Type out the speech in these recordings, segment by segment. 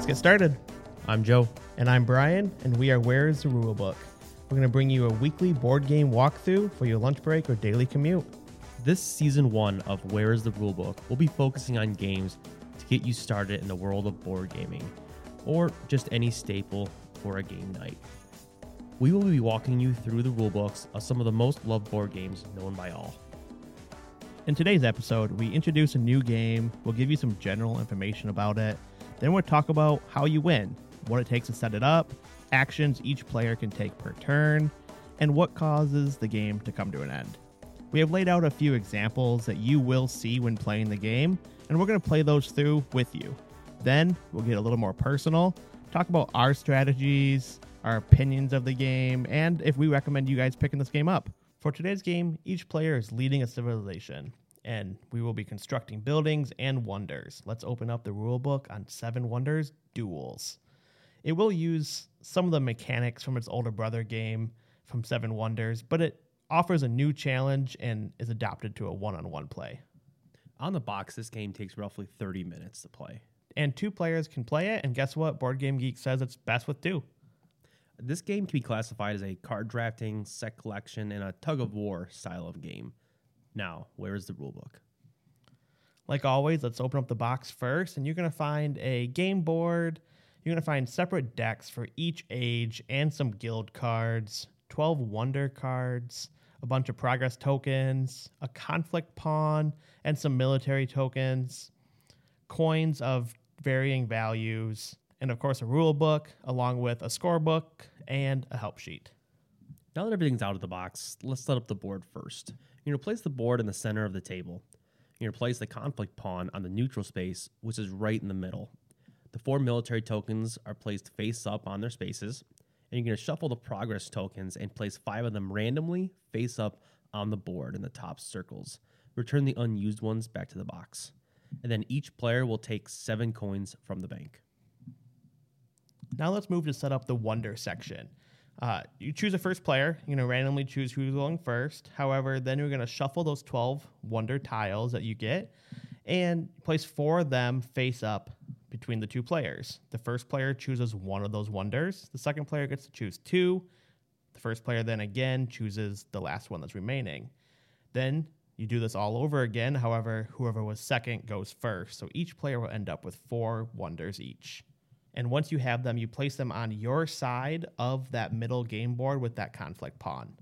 Let's get started. I'm Joe. And I'm Brian, and we are Where's the Rulebook? We're going to bring you a weekly board game walkthrough for your lunch break or daily commute. This season one of Where is the Rulebook will be focusing on games to get you started in the world of board gaming, or just any staple for a game night. We will be walking you through the rulebooks of some of the most loved board games known by all. In today's episode, we introduce a new game, we'll give you some general information about it, then we'll talk about how you win, what it takes to set it up, actions each player can take per turn, and what causes the game to come to an end. We have laid out a few examples that you will see when playing the game, and we're going to play those through with you. Then we'll get a little more personal, talk about our strategies, our opinions of the game, and if we recommend you guys picking this game up. For today's game, each player is leading a civilization, and we will be constructing buildings and wonders. Let's open up the rulebook on Seven Wonders Duels. It will use some of the mechanics from its older brother game from Seven Wonders, but it offers a new challenge and is adapted to a one on one play. On the box, this game takes roughly 30 minutes to play. And two players can play it, and guess what? Board Game Geek says it's best with two. This game can be classified as a card drafting, set collection, and a tug of war style of game. Now, where is the rulebook? Like always, let's open up the box first, and you're going to find a game board. You're going to find separate decks for each age and some guild cards, 12 wonder cards, a bunch of progress tokens, a conflict pawn, and some military tokens, coins of varying values, and of course, a rule book, along with a scorebook and a help sheet. Now that everything's out of the box, let's set up the board first. You're going to place the board in the center of the table. You're going to place the conflict pawn on the neutral space, which is right in the middle. The four military tokens are placed face up on their spaces, and you're going to shuffle the progress tokens and place five of them randomly face up on the board in the top circles. Return the unused ones back to the box. And then each player will take seven coins from the bank. Now let's move to set up the wonder section. Uh, you choose a first player. You're going to randomly choose who's going first. However, then you're going to shuffle those 12 wonder tiles that you get and place four of them face up between the two players. The first player chooses one of those wonders. The second player gets to choose two. The first player then again chooses the last one that's remaining. Then you do this all over again. However, whoever was second goes first. So each player will end up with four wonders each. And once you have them, you place them on your side of that middle game board with that conflict pawn.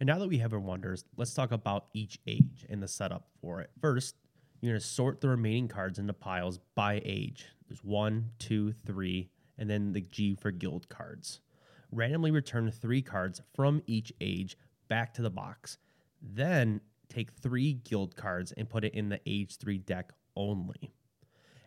And now that we have our wonders, let's talk about each age and the setup for it. First, you're going to sort the remaining cards into piles by age. There's one, two, three, and then the G for guild cards. Randomly return three cards from each age back to the box. Then take three guild cards and put it in the age three deck only.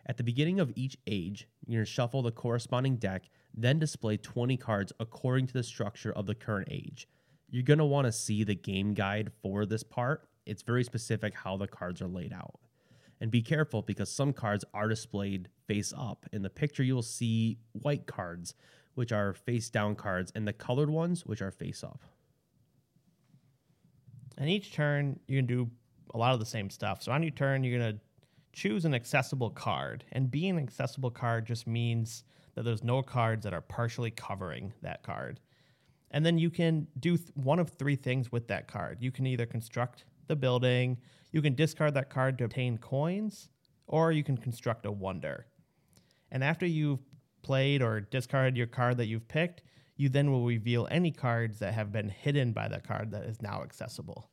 At the beginning of each age, you're going to shuffle the corresponding deck, then display 20 cards according to the structure of the current age. You're going to want to see the game guide for this part. It's very specific how the cards are laid out. And be careful because some cards are displayed face up. In the picture, you'll see white cards, which are face down cards, and the colored ones, which are face up. And each turn, you can do a lot of the same stuff. So on your turn, you're going to choose an accessible card. And being an accessible card just means that there's no cards that are partially covering that card. And then you can do th- one of three things with that card. You can either construct the building, you can discard that card to obtain coins, or you can construct a wonder. And after you've played or discarded your card that you've picked, you then will reveal any cards that have been hidden by the card that is now accessible.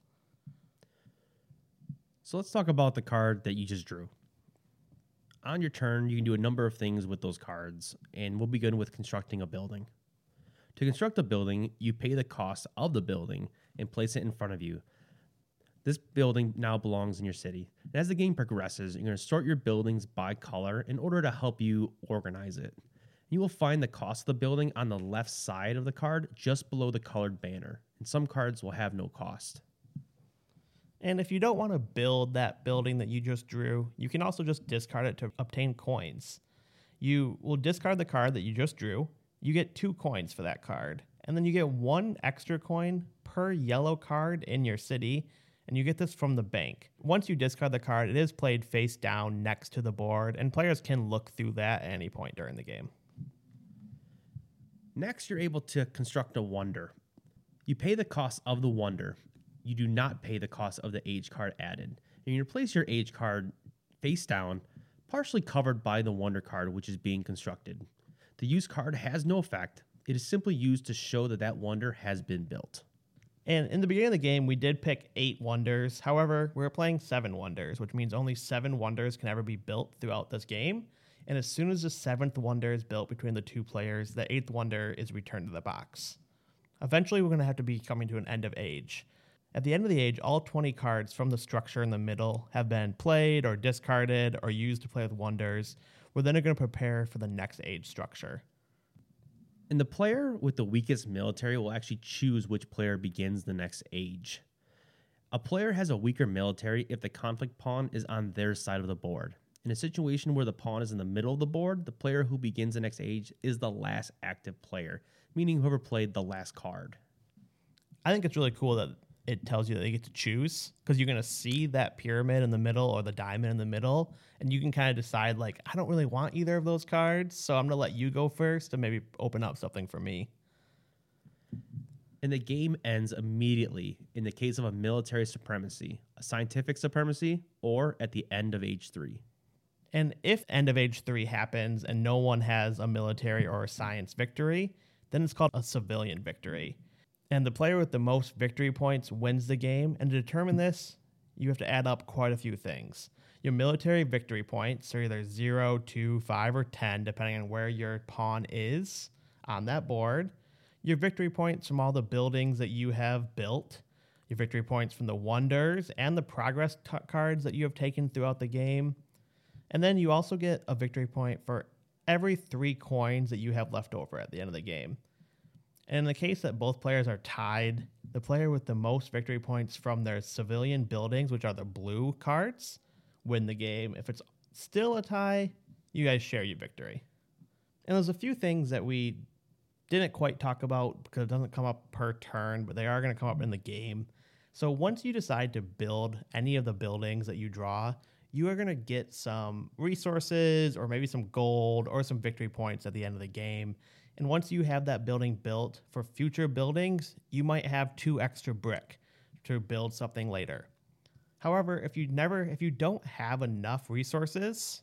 So let's talk about the card that you just drew. On your turn, you can do a number of things with those cards, and we'll begin with constructing a building. To construct a building, you pay the cost of the building and place it in front of you. This building now belongs in your city. And as the game progresses, you're going to sort your buildings by color in order to help you organize it. You will find the cost of the building on the left side of the card, just below the colored banner. And some cards will have no cost. And if you don't want to build that building that you just drew, you can also just discard it to obtain coins. You will discard the card that you just drew. You get two coins for that card. And then you get one extra coin per yellow card in your city. and you get this from the bank. Once you discard the card, it is played face down next to the board, and players can look through that at any point during the game. Next, you're able to construct a wonder. You pay the cost of the wonder. You do not pay the cost of the age card added. And you place your age card face down, partially covered by the wonder card which is being constructed. The use card has no effect. It is simply used to show that that wonder has been built. And in the beginning of the game, we did pick eight wonders. However, we are playing seven wonders, which means only seven wonders can ever be built throughout this game. And as soon as the seventh wonder is built between the two players, the eighth wonder is returned to the box. Eventually, we're going to have to be coming to an end of age. At the end of the age, all 20 cards from the structure in the middle have been played or discarded or used to play with wonders. We're then going to prepare for the next age structure. And the player with the weakest military will actually choose which player begins the next age. A player has a weaker military if the conflict pawn is on their side of the board. In a situation where the pawn is in the middle of the board, the player who begins the next age is the last active player, meaning whoever played the last card. I think it's really cool that it tells you that they get to choose because you're going to see that pyramid in the middle or the diamond in the middle and you can kind of decide like i don't really want either of those cards so i'm going to let you go first and maybe open up something for me and the game ends immediately in the case of a military supremacy a scientific supremacy or at the end of age 3 and if end of age three happens and no one has a military or a science victory, then it's called a civilian victory. And the player with the most victory points wins the game. And to determine this, you have to add up quite a few things. Your military victory points are either 0, 2, 5, or 10, depending on where your pawn is on that board. Your victory points from all the buildings that you have built. Your victory points from the wonders and the progress t- cards that you have taken throughout the game and then you also get a victory point for every three coins that you have left over at the end of the game. And in the case that both players are tied, the player with the most victory points from their civilian buildings, which are the blue cards, win the game. If it's still a tie, you guys share your victory. And there's a few things that we didn't quite talk about because it doesn't come up per turn, but they are going to come up in the game. So once you decide to build any of the buildings that you draw, you are going to get some resources or maybe some gold or some victory points at the end of the game. And once you have that building built for future buildings, you might have two extra brick to build something later. However, if you never if you don't have enough resources,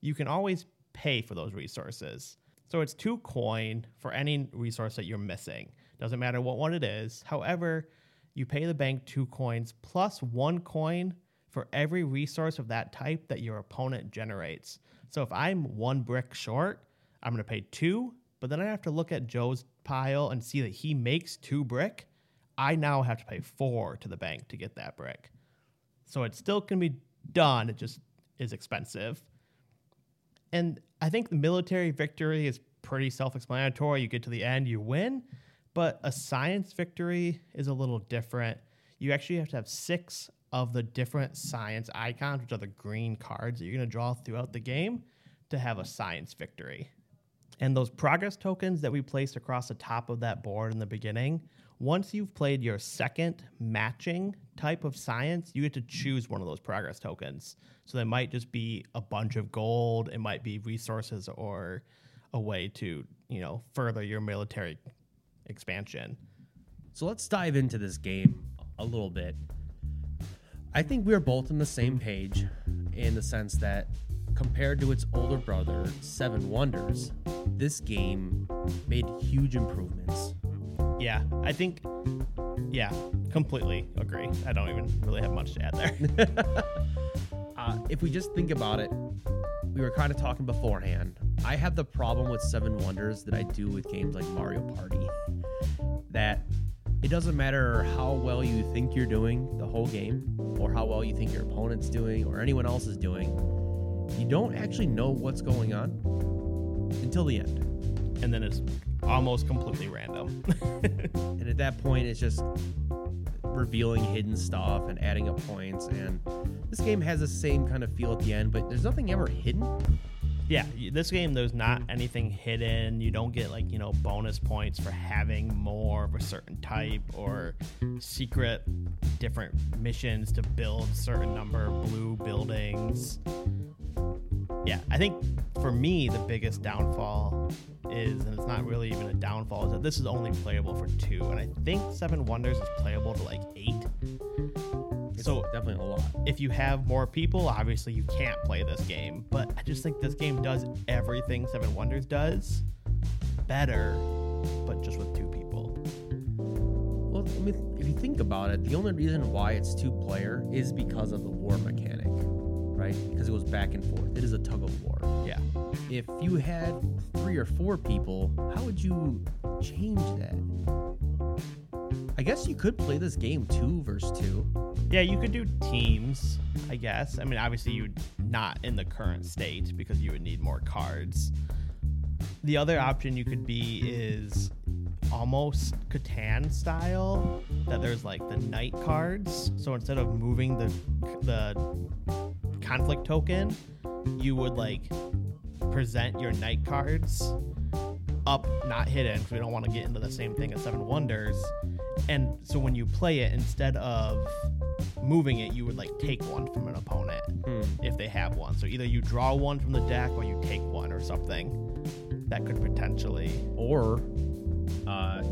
you can always pay for those resources. So it's two coin for any resource that you're missing. Doesn't matter what one it is. However, you pay the bank two coins plus one coin for every resource of that type that your opponent generates. So if I'm one brick short, I'm going to pay two, but then I have to look at Joe's pile and see that he makes two brick. I now have to pay four to the bank to get that brick. So it still can be done, it just is expensive. And I think the military victory is pretty self explanatory. You get to the end, you win. But a science victory is a little different. You actually have to have six of the different science icons, which are the green cards that you're going to draw throughout the game to have a science victory. And those progress tokens that we placed across the top of that board in the beginning, once you've played your second matching type of science, you get to choose one of those progress tokens. So they might just be a bunch of gold, it might be resources or a way to, you know, further your military expansion. So let's dive into this game a little bit. I think we are both on the same page in the sense that compared to its older brother, Seven Wonders, this game made huge improvements. Yeah, I think, yeah, completely agree. I don't even really have much to add there. uh, if we just think about it, we were kind of talking beforehand. I have the problem with Seven Wonders that I do with games like Mario Party. That it doesn't matter how well you think you're doing the whole game, or how well you think your opponent's doing, or anyone else is doing. You don't actually know what's going on until the end. And then it's almost completely random. and at that point, it's just revealing hidden stuff and adding up points. And this game has the same kind of feel at the end, but there's nothing ever hidden. Yeah, this game there's not anything hidden. You don't get like, you know, bonus points for having more of a certain type or secret different missions to build certain number of blue buildings. Yeah, I think for me the biggest downfall is and it's not really even a downfall is that this is only playable for 2 and I think 7 Wonders is playable to like 8. It's So definitely a lot. if you have more people, obviously you can't play this game. But I just think this game does everything Seven Wonders does better, but just with two people. Well, I mean, if you think about it, the only reason why it's two player is because of the war mechanic, right? Because it goes back and forth. It is a tug of war. Yeah. If you had three or four people, how would you change that? I guess you could play this game two versus two. Yeah, you could do teams, I guess. I mean, obviously you not in the current state because you would need more cards. The other option you could be is almost Catan style that there's like the knight cards. So instead of moving the the conflict token, you would like present your knight cards up, not hidden, because we don't want to get into the same thing as Seven Wonders. And so when you play it, instead of moving it, you would like take one from an opponent if they have one. So either you draw one from the deck or you take one or something. That could potentially. Or, uh,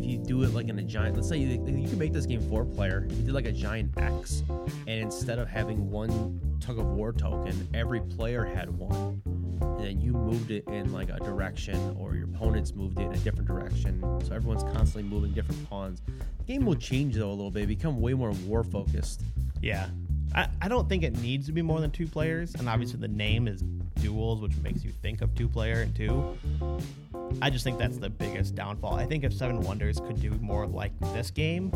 if you do it like in a giant, let's say you, you can make this game four player. If you did like a giant X, and instead of having one tug of war token, every player had one, and then you moved it in like a direction, or your opponents moved it in a different direction. So everyone's constantly moving different pawns. The game will change though a little bit, become way more war focused. Yeah. I, I don't think it needs to be more than two players. And obviously, the name is duels, which makes you think of two player and two. I just think that's the biggest downfall. I think if Seven Wonders could do more like this game,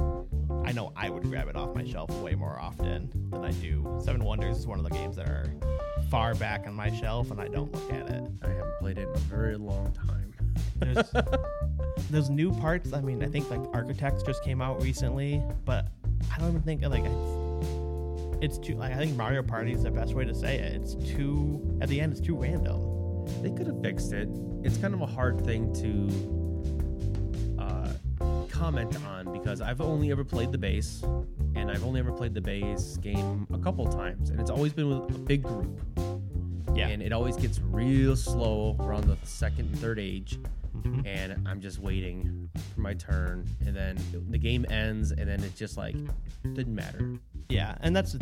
I know I would grab it off my shelf way more often than I do. Seven Wonders is one of the games that are far back on my shelf, and I don't look at it. I haven't played it in a very long time. There's, there's new parts. I mean, I think like Architects just came out recently, but I don't even think like it's, it's too. Like I think Mario Party is the best way to say it. It's too at the end. It's too random. They could have fixed it. It's kind of a hard thing to uh, comment on because I've only ever played the base, and I've only ever played the base game a couple times, and it's always been with a big group. Yeah. And it always gets real slow around the second and third age, Mhm. and I'm just waiting for my turn, and then the game ends, and then it's just like didn't matter. Yeah, and that's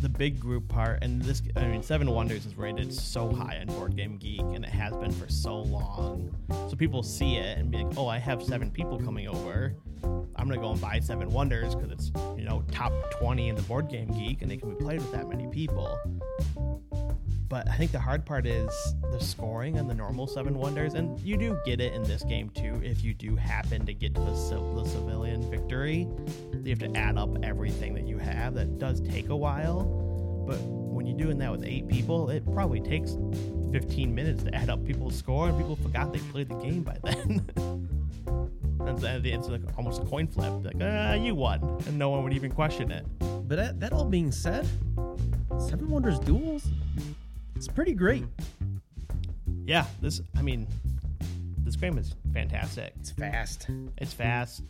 the big group part. And this, I mean, Seven Wonders is rated so high on Board Game Geek, and it has been for so long. So people see it and be like, "Oh, I have seven people coming over. I'm gonna go and buy Seven Wonders because it's you know top 20 in the Board Game Geek, and it can be played with that many people." But I think the hard part is the scoring on the normal Seven Wonders, and you do get it in this game too. If you do happen to get the, the civilian victory, you have to add up everything that you have. That does take a while, but when you're doing that with eight people, it probably takes 15 minutes to add up people's score, and people forgot they played the game by then. and then it's like almost a coin flip. Like, ah, you won, and no one would even question it. But that all being said, Seven Wonders Duels, it's pretty great. Yeah, this. I mean, this game is fantastic. It's fast. It's fast,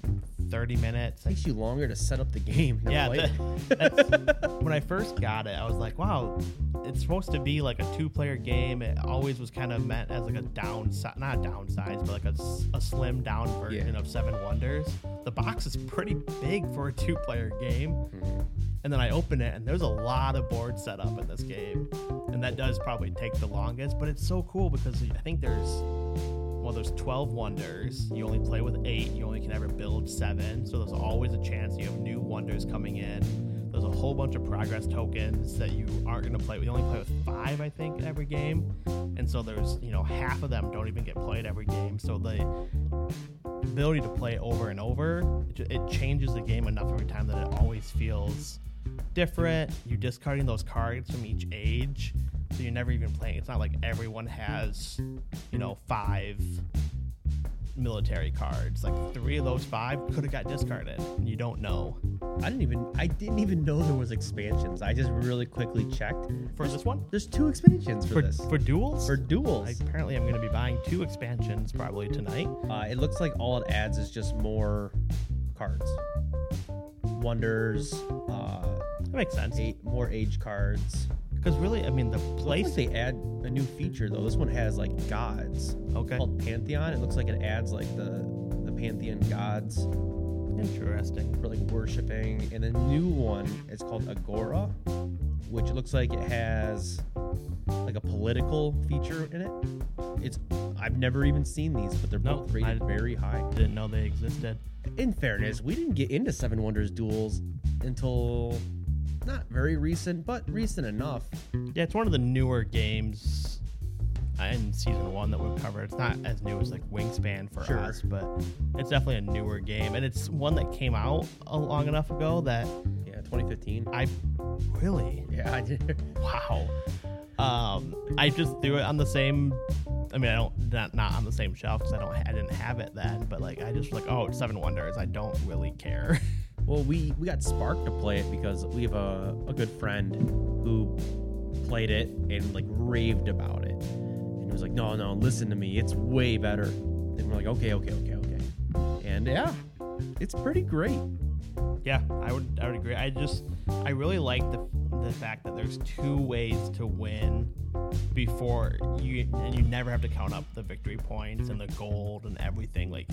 30 minutes. takes you longer to set up the game. Yeah, play that- that's, when I first got it, I was like, wow, it's supposed to be like a two-player game. It always was kind of meant as like a downside, not downsize, but like a slim down version Yeah. of Seven Wonders. The box is pretty big for a two-player game. Hmm. And then I open it, and there's a lot of board setup in this game, and that does probably take the longest. But it's so cool because I think there's well, there's 12 wonders. You only play with eight. You only can ever build seven. So there's always a chance you have new wonders coming in. There's a whole bunch of progress tokens that you aren't going to play. We only play with five, I think, in every game. And so there's, you know, half of them don't even get played every game. So the ability to play over and over, it, it changes the game enough every time that it always feels different. You're discarding those cards from each age, so you're never even playing. It's not like everyone has, you know, five military cards. Like three of those five could have got discarded. And you don't know. I didn't even I didn't even know there was expansions. I just really quickly checked. For this one? There's two expansions for, For, this. for duels? for duels. I, apparently, I'm going to be buying two expansions probably tonight. Uh, it looks like all it adds is just more cards, wonders, uh, That makes sense. eight more age cards. Because really, I mean, the place. they add a new feature though. This one has like gods Okay. called Pantheon. It looks like it adds like the the Pantheon gods Interesting. for like worshiping. And the new one is called Agora, which looks like it has like a political feature in it. It's I've never even seen these, but they're No, both rated I- very high. Didn't know they existed. In fairness, we didn't get into Seven Wonders duels until not very recent, but recent enough. Yeah, it's one of the newer games in season one that we've covered. It's not as new as like Wingspan for Sure. us, but it's definitely a newer game, and it's one that came out a long enough ago that Yeah, 2015. I really Yeah, I did. wow. Um, I just threw it on the same. I mean, I don't not not on the same shelf because I don't I didn't have it then, but like I just was like, oh, it's Seven Wonders. I don't really care. Well, we we got Spark to play it because we have a, a good friend who played it and like raved about it. And he was like, "No, no, listen to me. It's way better." And we're like, "Okay, okay, okay, okay." And yeah, it's pretty great. Yeah, I would I would agree. I just I really like the the fact that there's two ways to win before you and you never have to count up the victory points and the gold and everything like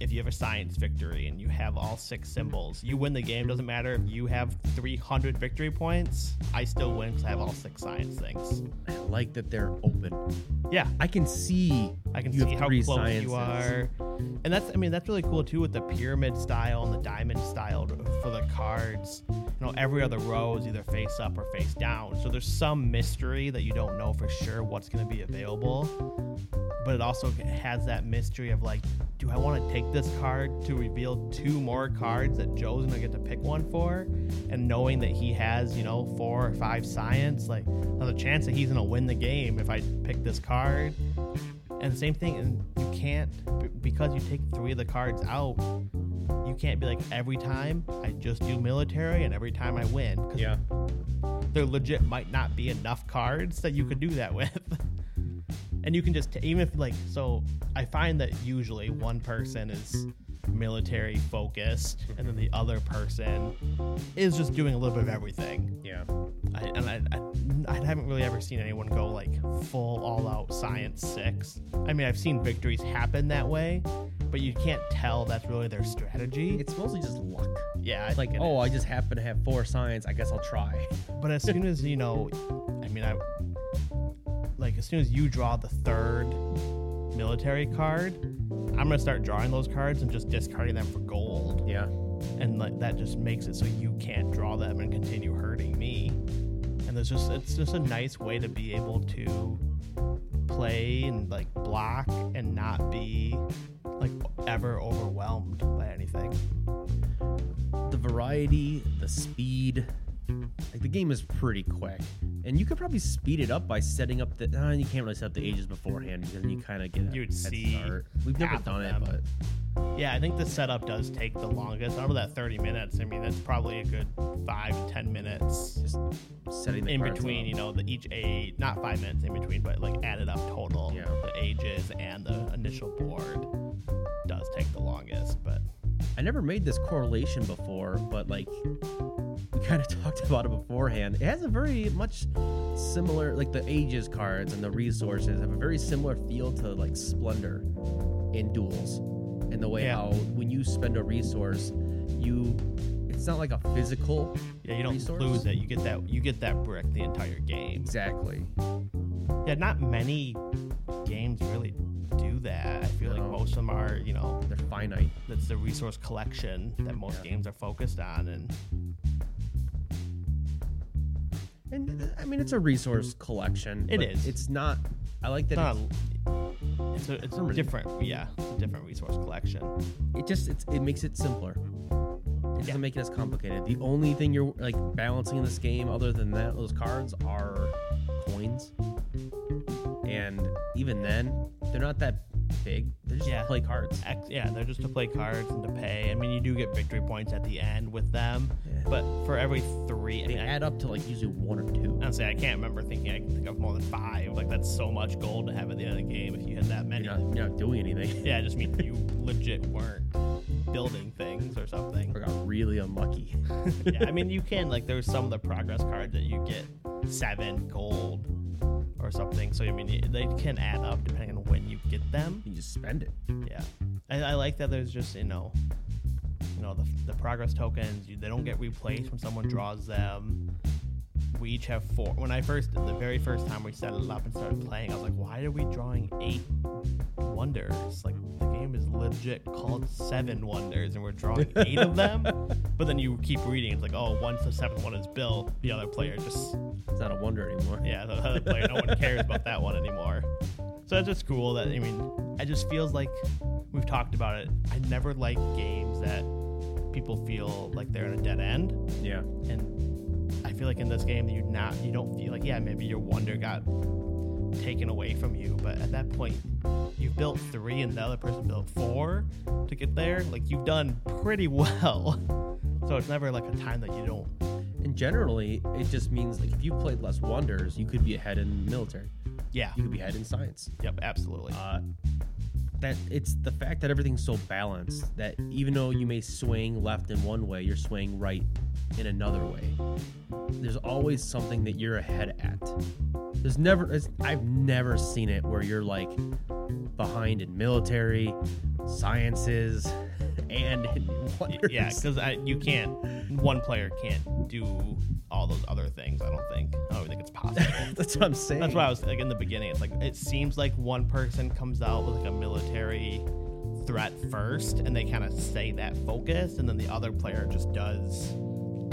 if you have a science victory and you have all six symbols, you win the game. Doesn't matter if you have 300 victory points, I still win because I have all six science things. I like that they're open. Yeah, I can see. I can see how close sciences. you are, and that's I mean that's really cool too with the pyramid style and the diamond style for the cards. You know, every other row is either face up or face down, so there's some mystery that you don't know for sure what's going to be available. But it also has that mystery of like, do I want to take this card to reveal two more cards that Joe's gonna get to pick one for? And knowing that he has, you know, four or five science, like, there's a chance that he's gonna win the game if I pick this card. And same thing, and you can't because you take three of the cards out. You can't be like every time I just do military and every time I win. Yeah. there legit might not be enough cards that you could do that with. and you can just t- even if like so, I find that usually one person is military focused, and then the other person is just doing a little bit of everything. Yeah. I, and I, I, I haven't really ever seen anyone go like full all out science six. I mean, I've seen victories happen that way, but you can't tell that's really their strategy. It's mostly just luck. yeah, It's like, oh, is. I just happen to have four science. I guess I'll try. But as soon as you know, I mean, I like as soon as you draw the third military card, I'm gonna start drawing those cards and just discarding them for gold, Yeah. and like that just makes it so you can't draw them and continue hurting me. And there's just it's just a nice way to be able to play and like block and not be like ever overwhelmed by anything. the variety, the speed. Like the game is pretty quick, and you could probably speed it up by setting up the. Uh, you can't really set up the ages beforehand because then you kind of get a You'd see start. We've never done it, but Yeah, I think the setup does take the longest. Out of that 30 minutes, I mean, that's probably a good five, 10 minutes just setting the in between, up. you know, the each age, not five minutes in between, but like added up total. Yeah. The ages and the initial board does take the longest, but I never made this correlation before, but like we kind of talked about it beforehand. It has a very much similar, like the ages cards and the resources have a very similar feel to like Splendor in duels, in the way Yeah. how when you spend a resource, you it's not like a physical yeah, you don't resource. lose it. You get that you get that brick the entire game. Exactly. Yeah, not many games really do that. I feel like most of them are, you know, They're finite. that's the resource collection that most Yeah. games are focused on and And uh, I mean, it's a resource collection. It is. It's not. I like that. it's- a, it's a, it's a different yeah it's a different resource collection it just it's, it makes it simpler. It doesn't Yeah. make it as complicated. The only thing you're like balancing in this game, other than that, those cards are coins, and even then, they're not that big. They're just Yeah. to play cards. Yeah, they're just to play cards and to pay. I mean, you do get victory points at the end with them, Yeah. but for every three, I They mean, I, add up to like usually one or two. honestly, I can't remember thinking I can think of more than five. Like that's so much gold to have at the end of the game if you had that many. You're not, you're not doing anything. Yeah, it just mean you legit weren't building things or something. I got really unlucky. yeah, I mean, you can like there's some of the progress cards that you get seven gold or something. So I mean, they can add up depending on get them. You just spend it. Yeah, I, I like that. There's just you know, you know the the progress tokens. You, they don't get replaced when someone draws them. We each have four. When I first, the very first time we set it up and started playing, I was like, why are we drawing eight wonders? Like the game is legit called Seven Wonders, and we're drawing eight of them. But then you keep reading, it's like, oh, once the seventh one is built, the other player just It's not a wonder anymore. yeah, the other player, no one cares about that one anymore. So it's just cool that I mean, it just feels like we've talked about it. I never like games that people feel like they're in a dead end, Yeah. and I feel like in this game you not you don't feel like yeah maybe your wonder got taken away from you, but at that point you've built three and the other person built four to get there. Like you've done pretty well. So it's never like a time that you don't. And generally, it just means like if you played less wonders, you could be ahead in military. Yeah. You could be ahead in science. Yep. Absolutely. Uh, that it's the fact that everything's so balanced that even though you may swing left in one way, you're swaying right in another way. There's always something that you're ahead at. There's never, I've never seen it where you're like behind in military, sciences, and wonders. Yeah, because you can't. One player can't do all those other things. I don't think. I don't think it's possible. that's what I'm saying. That's why I was like in the beginning. It's like it seems like one person comes out with like a military threat first, and they kind of stay that focused, and then the other player just does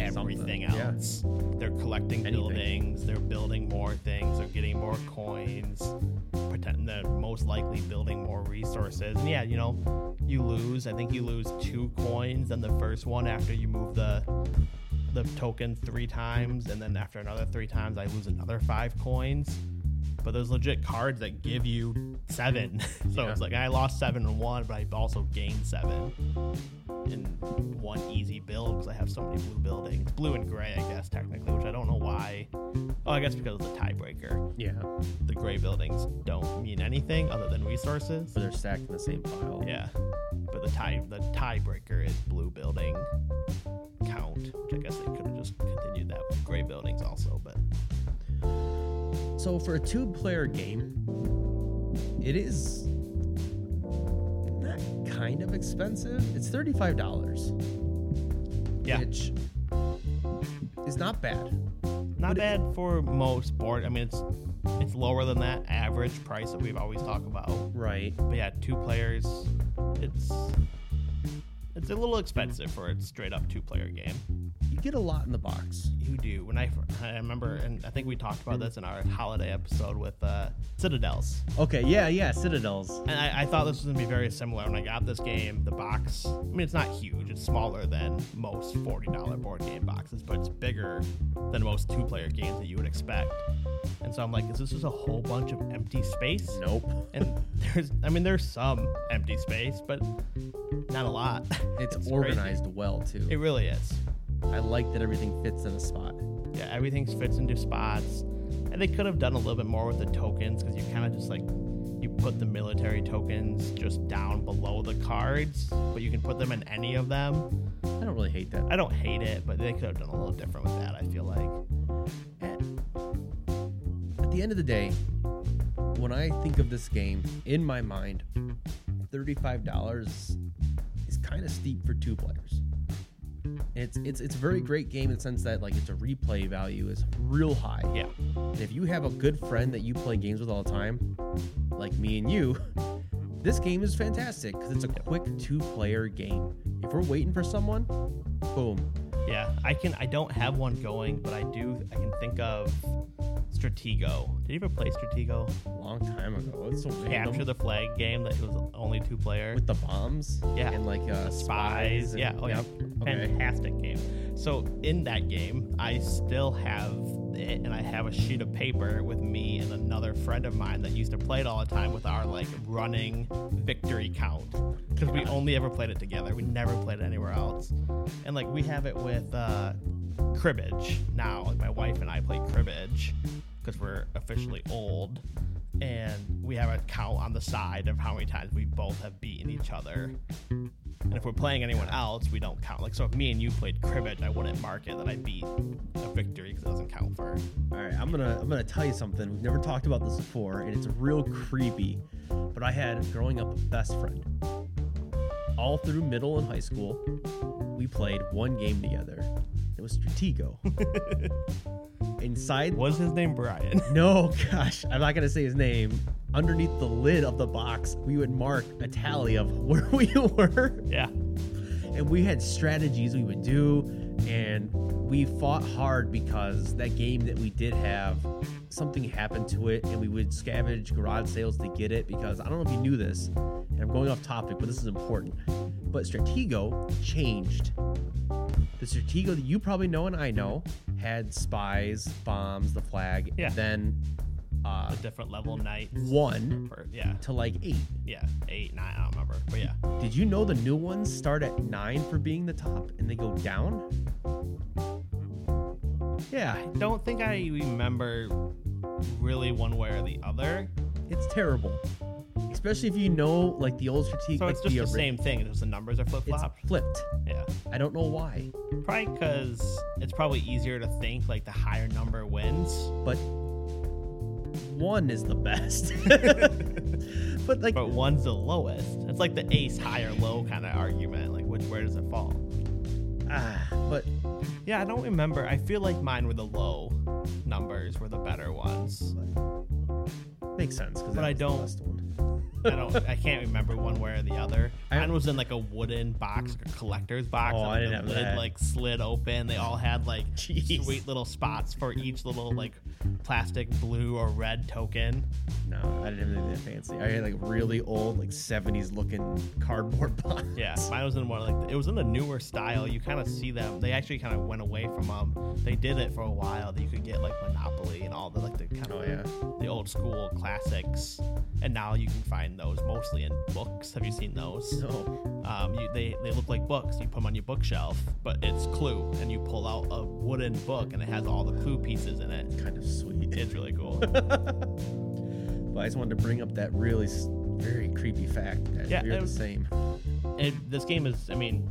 everything yeah. else. They're collecting Anything. buildings. They're building more things. They're getting more coins. Pretend they're most likely building more resources. And yeah, you know, you lose. I think you lose two coins than the first one after you move the the token three times, and then after another three times, I lose another five coins. But there's legit cards that give you seven. so Yeah. it's like I lost seven and one, but I also gained seven in one easy build because I have so many blue buildings. Blue and gray, I guess, technically, which I don't know why. Oh, I guess because of the tiebreaker. yeah, The gray buildings don't mean anything other than resources. but they're stacked in the same pile. Yeah, but the tie the tiebreaker is blue building count, which I guess they could have just continued that with gray buildings also. But So for a two-player game, it is not kind of expensive. It's thirty-five dollars, yeah, which is not bad. not but it- bad for most board. I mean, it's it's lower than that average price that we've always talked about. Right. But yeah, two players, it's it's a little expensive for a straight up two player game. Get a lot in the box. You do. When I I remember, and I think we talked about this in our holiday episode with uh, Citadels. Okay. Yeah. Yeah. Citadels. And I, I thought this was gonna be very similar when I got this game. The box, I mean, it's not huge. It's smaller than most forty dollar board game boxes, but it's bigger than most two player games that you would expect. And so I'm like, is this just a whole bunch of empty space? Nope. And there's, I mean, there's some empty space, but not a lot. It's, It's organized well too. It really is. I like that everything fits in a spot. Yeah, everything fits into spots. And they could have done a little bit more with the tokens because you kind of just like you put the military tokens just down below the cards, but you can put them in any of them. I don't really hate that. I don't hate it, but they could have done a little different with that. I feel like. at, the end of the day, when I think of this game, in my mind, $35 is kind of steep for two players. It's it's it's a very great game in the sense that like its a replay value is real high. Yeah, And if you have a good friend that you play games with all the time, like me and you, this game is fantastic because it's a quick two-player game. If we're waiting for someone, boom, yeah. I can. I don't have one going, but I do. I can think of Stratego. Did you ever play Stratego? a long time ago. It's so. Capture the flag game that was only two player. with the bombs, Yeah. and like uh, spies. and- yeah. Oh, yeah. Okay. Fantastic game. So in that game, I still have it, and I have a sheet of paper with me and another friend of mine that used to play it all the time with our like running victory count because we only ever played it together. We never played it anywhere else, and like we have it with uh, cribbage now. Like my wife and I play cribbage because we're officially old, and we have a count on the side of how many times we both have beaten each other. And if we're playing anyone else, we don't count. Like, so if me and you played cribbage, I wouldn't mark it that I beat a victory because it doesn't count for. All right, I'm gonna I'm gonna tell you something. We've never talked about this before, and it's real creepy. But I had growing up a best friend. All through middle and high school, we played one game together. It was Stratego. Inside Was his name Brian? No, gosh, I'm not gonna say his name. Underneath the lid of the box, we would mark a tally of where we were, yeah. and we had strategies we would do, and we fought hard because that game that we did have, something happened to it, and we would scavenge garage sales to get it. Because I don't know if you knew this, and I'm going off topic, but this is important. But Stratego changed. The Stratego that you probably know and I know had spies, bombs, the flag, Yeah. then uh, A different level night. one Or, yeah. to like eight. Yeah. Eight, nine, I don't remember. But yeah. Did you know the new ones start at nine for being the top and they go down? Yeah, I don't think I remember really one way or the other. it's terrible. Especially if you know like the old Stratego. So like it's just the, ori- same thing. It's just the numbers are flip flopped. flipped. Yeah. I don't know why, Probably because it's probably easier to think like the higher number wins. but one is the best. but like, But one's the lowest. It's like the ace high or low kind of argument. Like which where does it fall? ah, but Yeah, I don't remember. I feel like mine were the low numbers were the better ones. makes sense because But I don't- The. I don't. I can't remember one way or the other. I- Mine was in like a wooden box, a collector's box. Oh, and I didn't have lid that. like slid open. They all had like Jeez. sweet little spots for each little like plastic blue or red token. No, I didn't have anything that fancy. I had like really old, like '70s looking cardboard box. Yeah, mine was in one like it was in a newer style. You kind of see them. They actually kind of went away from them. They did it for a while. That you could get like Monopoly and all the like the kind of Oh yeah. the old school classics. And now you can find those mostly in books. Have you seen those? No. Um, you, they they look like books. You put them on your bookshelf, but it's Clue, and you pull out a wooden book, and it has all the Clue pieces in it. Kind of sweet. It's really cool. But I just wanted to bring up that really very creepy fact that Yeah, we're the same. it, this game is, I mean,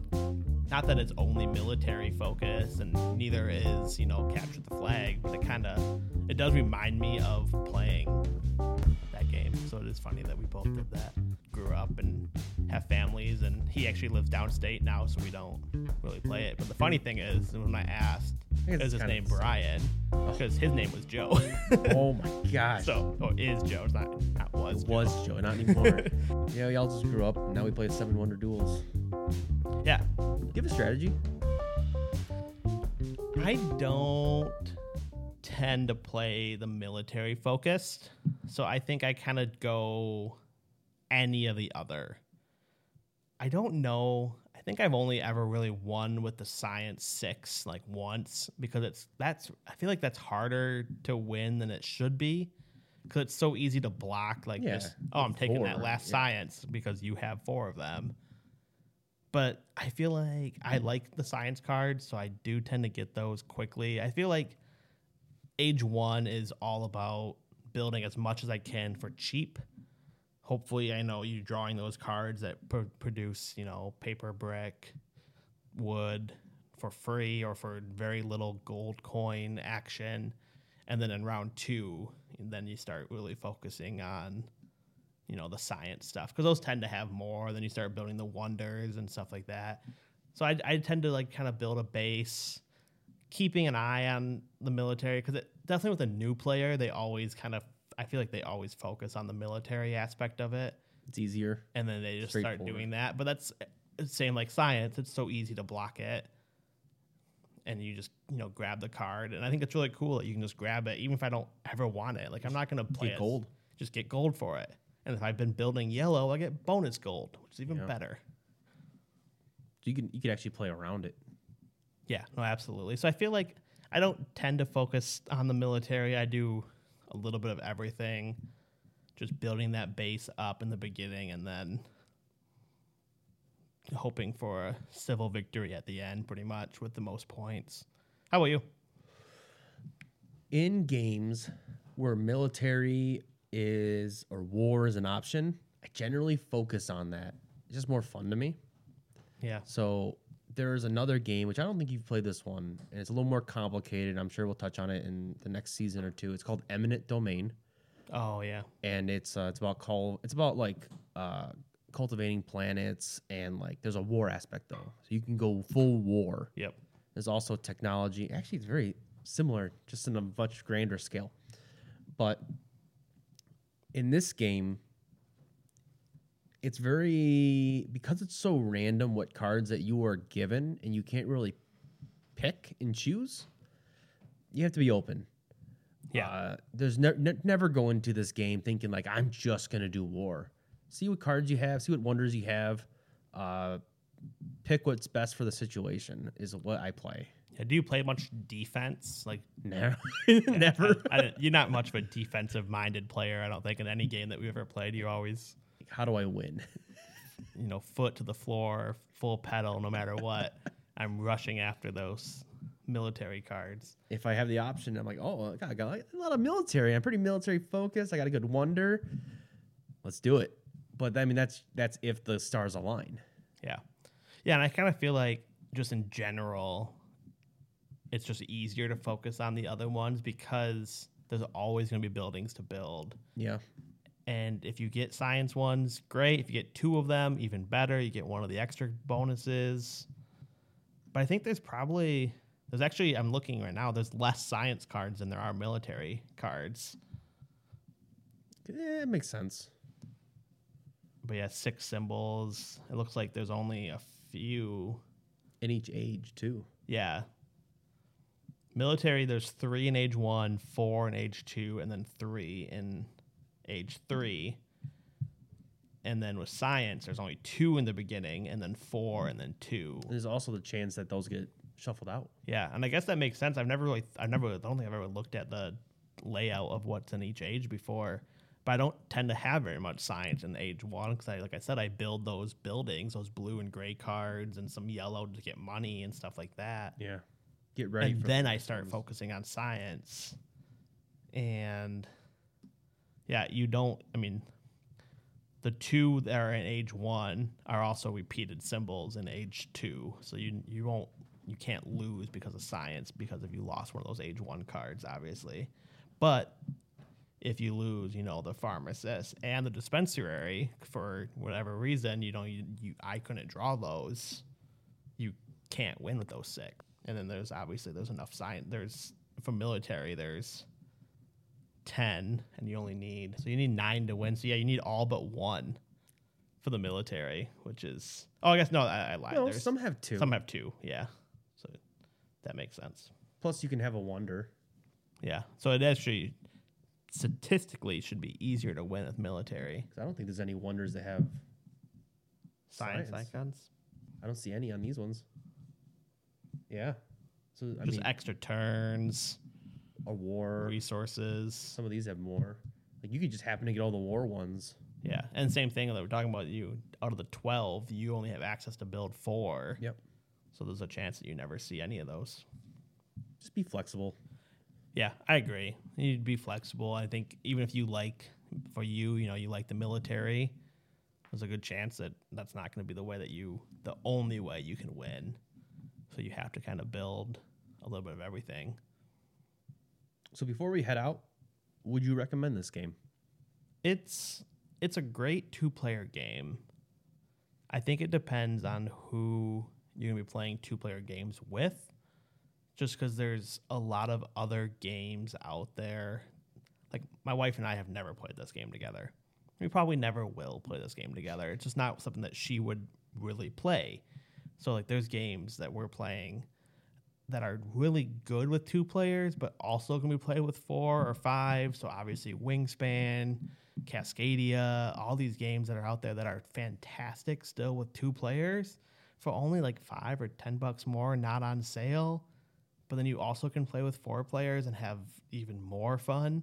not that it's only military focus and neither is you know capture the flag, but it kind of it does remind me of playing that game. So it is funny that we both did that. Grew up and have families, and he actually lives downstate now, so we don't really play it. But the funny thing is, when I asked, is his name. Brian? Because his name was Joe. oh my gosh. so, oh, or is Joe? It's not, not was. it was Joe, not anymore. yeah, we all just grew up. Now we play Seven Wonder Duels. Yeah, Give a strategy. I don't tend to play the military focused. So I think I kind of go any of the other. I don't know. I think I've only ever really won with the science 6 like once because it's that's I feel like that's harder to win than it should be cuz it's so easy to block like Yeah, just oh I'm taking that last yeah. science because you have four of them but I feel like I mm-hmm. like the science cards, so I do tend to get those quickly. I feel like age one is all about building as much as I can for cheap. Hopefully, I know you're drawing those cards that pr- produce, you know, paper brick, wood for free or for very little gold coin action. And then in round two, then you start really focusing on you know the science stuff because those tend to have more then you start building the wonders and stuff like that so i, I tend to like kind of build a base keeping an eye on the military because it definitely with a new player they always kind of i feel like they always focus on the military aspect of it It's easier. and then they just start doing that but that's same like science it's so easy to block it and you just you know grab the card and i think it's really cool that you can just grab it even if i don't ever want it like i'm not going to play Get gold. just get gold for it. And if I've been building yellow, I get bonus gold, which is even Yeah. better. So you can you could actually play around it. Yeah, no, absolutely. So I feel like I don't tend to focus on the military. I do a little bit of everything, just building that base up in the beginning and then hoping for a civil victory at the end, pretty much with the most points. How about you? In games where military is or war is an option, I generally focus on that. It's just more fun to me. Yeah. So there's another game which I don't think you've played this one, and it's a little more complicated. I'm sure we'll touch on it in the next season or two. It's called Eminent Domain, Oh yeah. and it's uh, it's about call it's about like uh, cultivating planets and like there's a war aspect though, so you can go full war. Yep. There's also technology. Actually, it's very similar, just in a much grander scale. But in this game, it's very because it's so random what cards that you are given, and you can't really pick and choose. You have to be open. Yeah. Uh, there's ne- ne- never go into this game thinking like I'm just gonna do war. See what cards you have. See what wonders you have. Uh, pick what's best for the situation is what I play. Yeah, do you play much defense? Like Never, never. I, I, you're not much of a defensive minded player. I don't think in any game that we've ever played. You always, How do I win? you know, foot to the floor, full pedal, no matter what. I'm rushing after those military cards. If I have the option, I'm like, oh, I got a lot of military. I'm pretty military focused. I got a good wonder. Let's do it. But I mean, that's that's if the stars align. Yeah. Yeah, and I kind of feel like just in general, it's just easier to focus on the other ones because there's always going to be buildings to build. Yeah. And if you get science ones, great. If you get two of them, even better. You get one of the extra bonuses. But I think there's probably there's actually I'm looking right now. There's less science cards than there are military cards. Eh, it makes sense. But yeah, six symbols. It looks like there's only a few. In each age too. Yeah. Military, there's three in age one, four in age two, and then three in age three. And then with science, there's only two in the beginning, and then four, and then two. There's also the chance that those get shuffled out. Yeah, and I guess that makes sense. I've never really, I've never, I don't think I've ever looked at the layout of what's in each age before, but I don't tend to have very much science in age one because, I, like I said, I build those buildings, those blue and gray cards, and some yellow to get money and stuff like that. Yeah. Get ready. and then I start focusing on science. And yeah, you don't. I mean, the two that are in age one are also repeated symbols in age two, so you you won't you can't lose because of science because if you lost one of those age one cards, obviously. But if you lose, you know, the pharmacist and the dispensary for whatever reason, you don't you, you I couldn't draw those. You can't win with those six. And then there's obviously there's enough science. There's for military there's ten, and you only need so you need nine to win. So yeah, you need all but one for the military, which is oh I guess no I, I lied. No, there's, some have two. some have two. Yeah, so that makes sense. Plus, you can have a wonder. Yeah, so it actually statistically should be easier to win with military 'Cause I don't think there's any wonders that have. science, Science. icons. I don't see any on these ones. Yeah. So I Just mean, extra turns, a war. resources. Some of these have more. Like you could just happen to get all the war ones. Yeah, and same thing that we're talking about. You out of the twelve, you only have access to build four. Yep. So there's a chance that you never see any of those. Just be flexible. Yeah, I agree. You'd be flexible. I think even if you like, for you, you know, you like the military, there's a good chance that that's not going to be the way that you, the only way you can win. So you have to kind of build a little bit of everything. So before we head out, would you recommend this game? It's it's a great two player game. I think it depends on who you're gonna be playing two player games with. Just because there's a lot of other games out there. Like my wife and I have never played this game together. We probably never will play this game together. It's just not something that she would really play. So like there's games that we're playing that are really good with two players, but also can be played with four or five. So obviously Wingspan, Cascadia, all these games that are out there that are fantastic still with two players for only like five or ten bucks more, not on sale. but then you also can play with four players and have even more fun.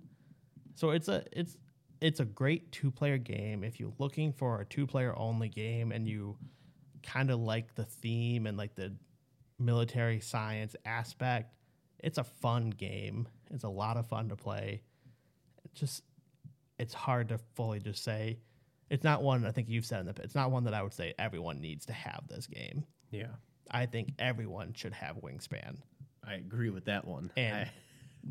So it's a it's it's a great two player game if you're looking for a two player only game and you kind of like the theme and like the military science aspect. It's a fun game. It's a lot of fun to play. It just it's hard to fully just say it's not one I think you've said in the it's not one that I would say everyone needs to have this game. Yeah. I think everyone should have Wingspan. I agree with that one. And I,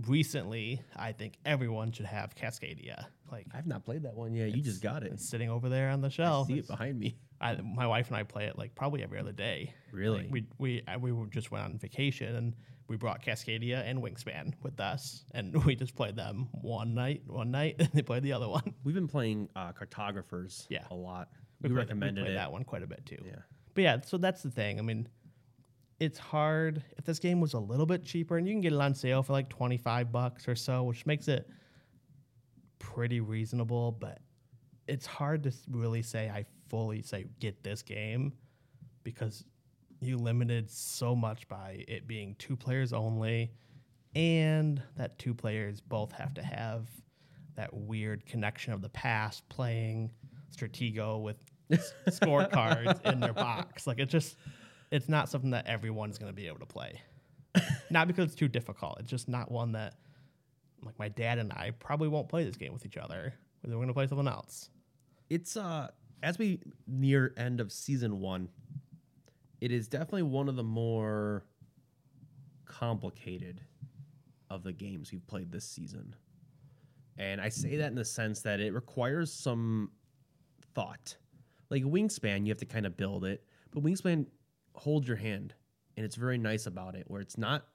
recently, I think everyone should have Cascadia. Like I've not played that one yet. You just got it. it's sitting over there on the I shelf. see it behind me. I, my wife and I play it like probably every other day. Really? Like, we we uh, we just went on vacation and we brought Cascadia and Wingspan with us, and we just played them one night, one night, and they played the other one. We've been playing uh, cartographers Yeah. a lot. We, We, played- recommended we that one quite a bit too. Yeah. But yeah, so that's the thing. I mean, it's hard. If this game was a little bit cheaper, and you can get it on sale for like twenty five bucks or so, which makes it pretty reasonable, but it's hard to really say I fully say get this game because you limited so much by it being two players only, and that two players both have to have that weird connection of the past playing Stratego with scorecards in their box. Like it's just it's not something that everyone's going to be able to play. not because it's too difficult. It's just not one that like my dad and I probably won't play this game with each other. We're going to play something else. It's uh as we near end of season one, it is definitely one of the more complicated of the games we've played this season. And I say that in the sense that it requires some thought. Like Wingspan, you have to kind of build it, but Wingspan holds your hand, and it's very nice about it, where it's not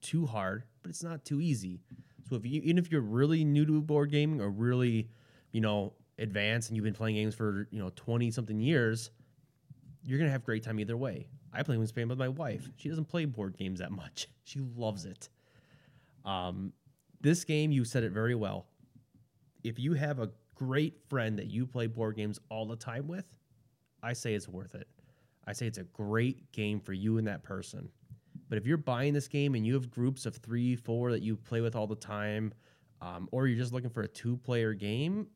too hard, but it's not too easy. So if you, even if you're really new to board gaming or really, you know, advanced and you've been playing games for you know twenty something years, you're gonna have a great time either way. I play Wingspan with my wife. She doesn't play board games that much. She loves it. Um, this game, you said it very well. If you have a great friend that you play board games all the time with, I say it's worth it. I say it's a great game for you and that person. But if you're buying this game and you have groups of three, four that you play with all the time, um, or you're just looking for a two player game,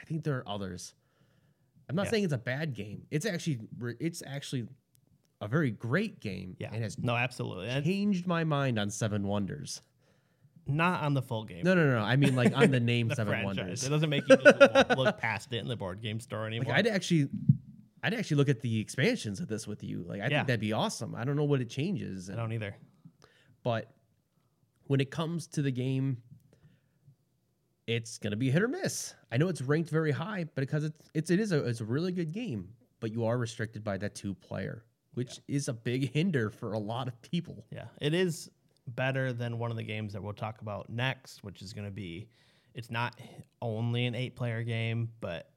I think there are others. I'm not Yeah. saying it's a bad game. It's actually it's actually a very great game. Yeah. and has No, absolutely. Changed my mind on Seven Wonders. not on the full game. No, no, no. I mean like on the name the Seven franchise. Wonders. It doesn't make you look past it in the board game store Like anymore. I'd actually, I'd actually look at the expansions of this with you. Like I Yeah. think that'd be awesome. I don't know what it changes, I don't either. but when it comes to the game, it's gonna be hit or miss. I know it's ranked very high, but because it's it's it is a it's a really good game, but you are restricted by that two player, which is a big hinder for a lot of people. Yeah, it is better than one of the games that we'll talk about next, which is going to be. It's not only an eight-player game, but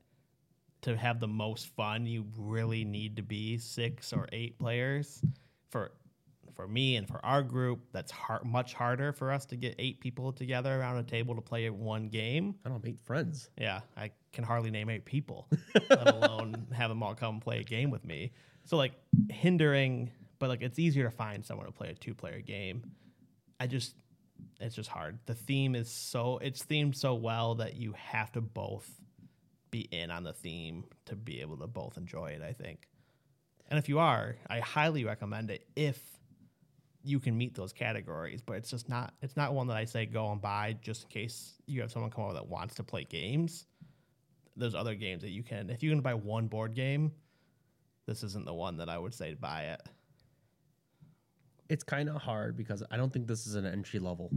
to have the most fun, you really need to be six or eight players. For for me and for our group, that's hard, much harder for us to get eight people together around a table to play one game. I don't make friends. Yeah, I can hardly name eight people, let alone have them all come play a game with me. So like hindering, but like it's easier to find someone to play a two-player game. I just, it's just hard. The theme is so it's themed so well that you have to both be in on the theme to be able to both enjoy it. I think, and if you are, I highly recommend it if you can meet those categories, but it's just not it's not one that I say go and buy just in case you have someone come over that wants to play games. There's other games that you can if you're gonna buy one board game, this isn't the one that I would say to buy it. it's kind of hard because I don't think this is an entry level.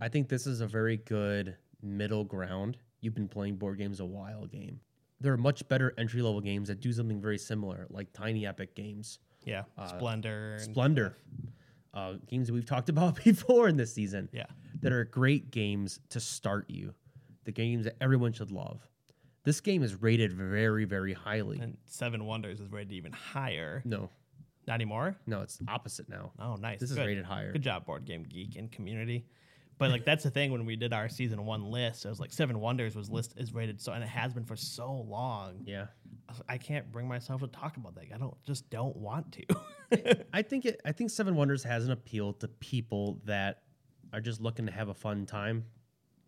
I think this is a very good middle ground. You've been playing board games a while game. There are much better entry level games that do something very similar, like Tiny Epic games, Yeah. Splendor and Splendor, uh, games that we've talked about before in this season. Yeah. that are great games to start you, the games that everyone should love. This game is rated very, very highly. and Seven Wonders is rated even higher. no, Not anymore? no, it's opposite now. Oh nice. This is rated higher. Good job, Board Game Geek and community. But like that's the thing when we did our season one list, it was like Seven Wonders was list is rated so and it has been for so long. Yeah. I can't bring myself to talk about that. I don't just don't want to. I think it. I think Seven Wonders has an appeal to people that are just looking to have a fun time.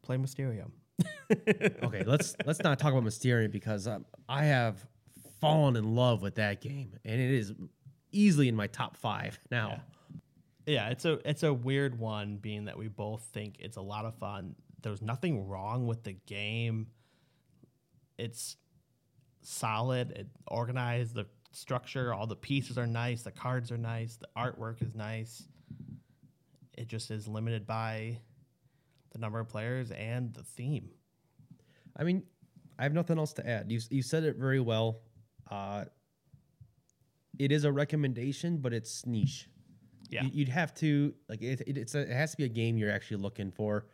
Play Mysterium. Okay, let's let's not talk about Mysterium because um, I have fallen in love with that game, and it is easily in my top five now. Yeah, it's a it's a weird one being that we both think it's a lot of fun. There's nothing wrong with the game. It's solid, it organized, the structure, all the pieces are nice, the cards are nice, the artwork is nice. It just is limited by the number of players and the theme. I mean, I have nothing else to add. You you said it very well. Uh, it is a recommendation, but it's niche. Yeah. You- you'd have to like it. it it's a, it has to be a game you're actually looking for.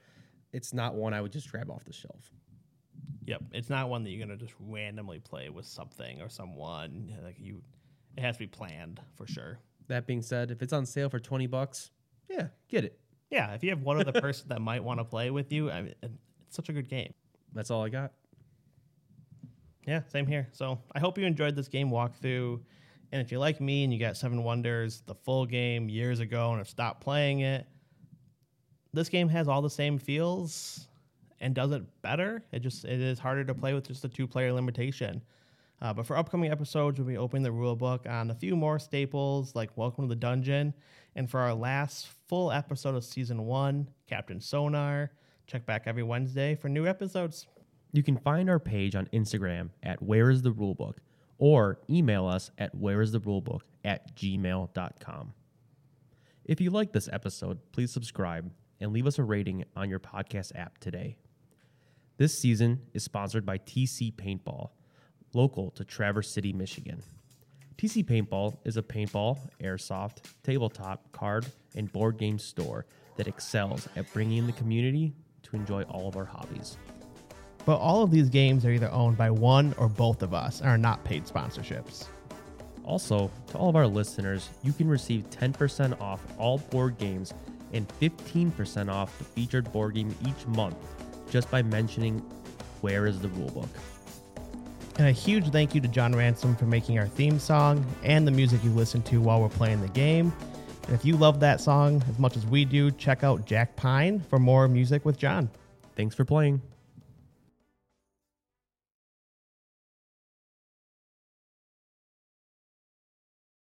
It's not one I would just grab off the shelf. Yep, it's not one that you're gonna just randomly play with something or someone. Like you, it has to be planned for sure. That being said, if it's on sale for twenty bucks, yeah, get it. Yeah, if you have one other person that might want to play with you, I mean, it's such a good game. That's all I got. Yeah, same here. So I hope you enjoyed this game walkthrough. And if you're like me and you got Seven Wonders, the full game years ago, and have stopped playing it, this game has all the same feels and does it better. It just it is harder to play with just a two player limitation. Uh, but for upcoming episodes, we'll be opening the rule book on a few more staples like Welcome to the Dungeon. And for our last full episode of season one, Captain Sonar, check back every Wednesday for new episodes. You can find our page on Instagram at Where is the Rulebook or email us at Where is the Rulebook at gmail.com. If you like this episode, please subscribe and leave us a rating on your podcast app today. This season is sponsored by TC Paintball, local to Traverse City, Michigan. TC Paintball is a paintball, airsoft, tabletop, card, and board game store that excels at bringing the community to enjoy all of our hobbies. But all of these games are either owned by one or both of us and are not paid sponsorships. Also, to all of our listeners, you can receive 10% off all board games and 15% off the featured board game each month just by mentioning where is the rulebook. And a huge thank you to John Ransom for making our theme song and the music you listen to while we're playing the game. And if you love that song as much as we do, check out Jack Pine for more music with John. Thanks for playing.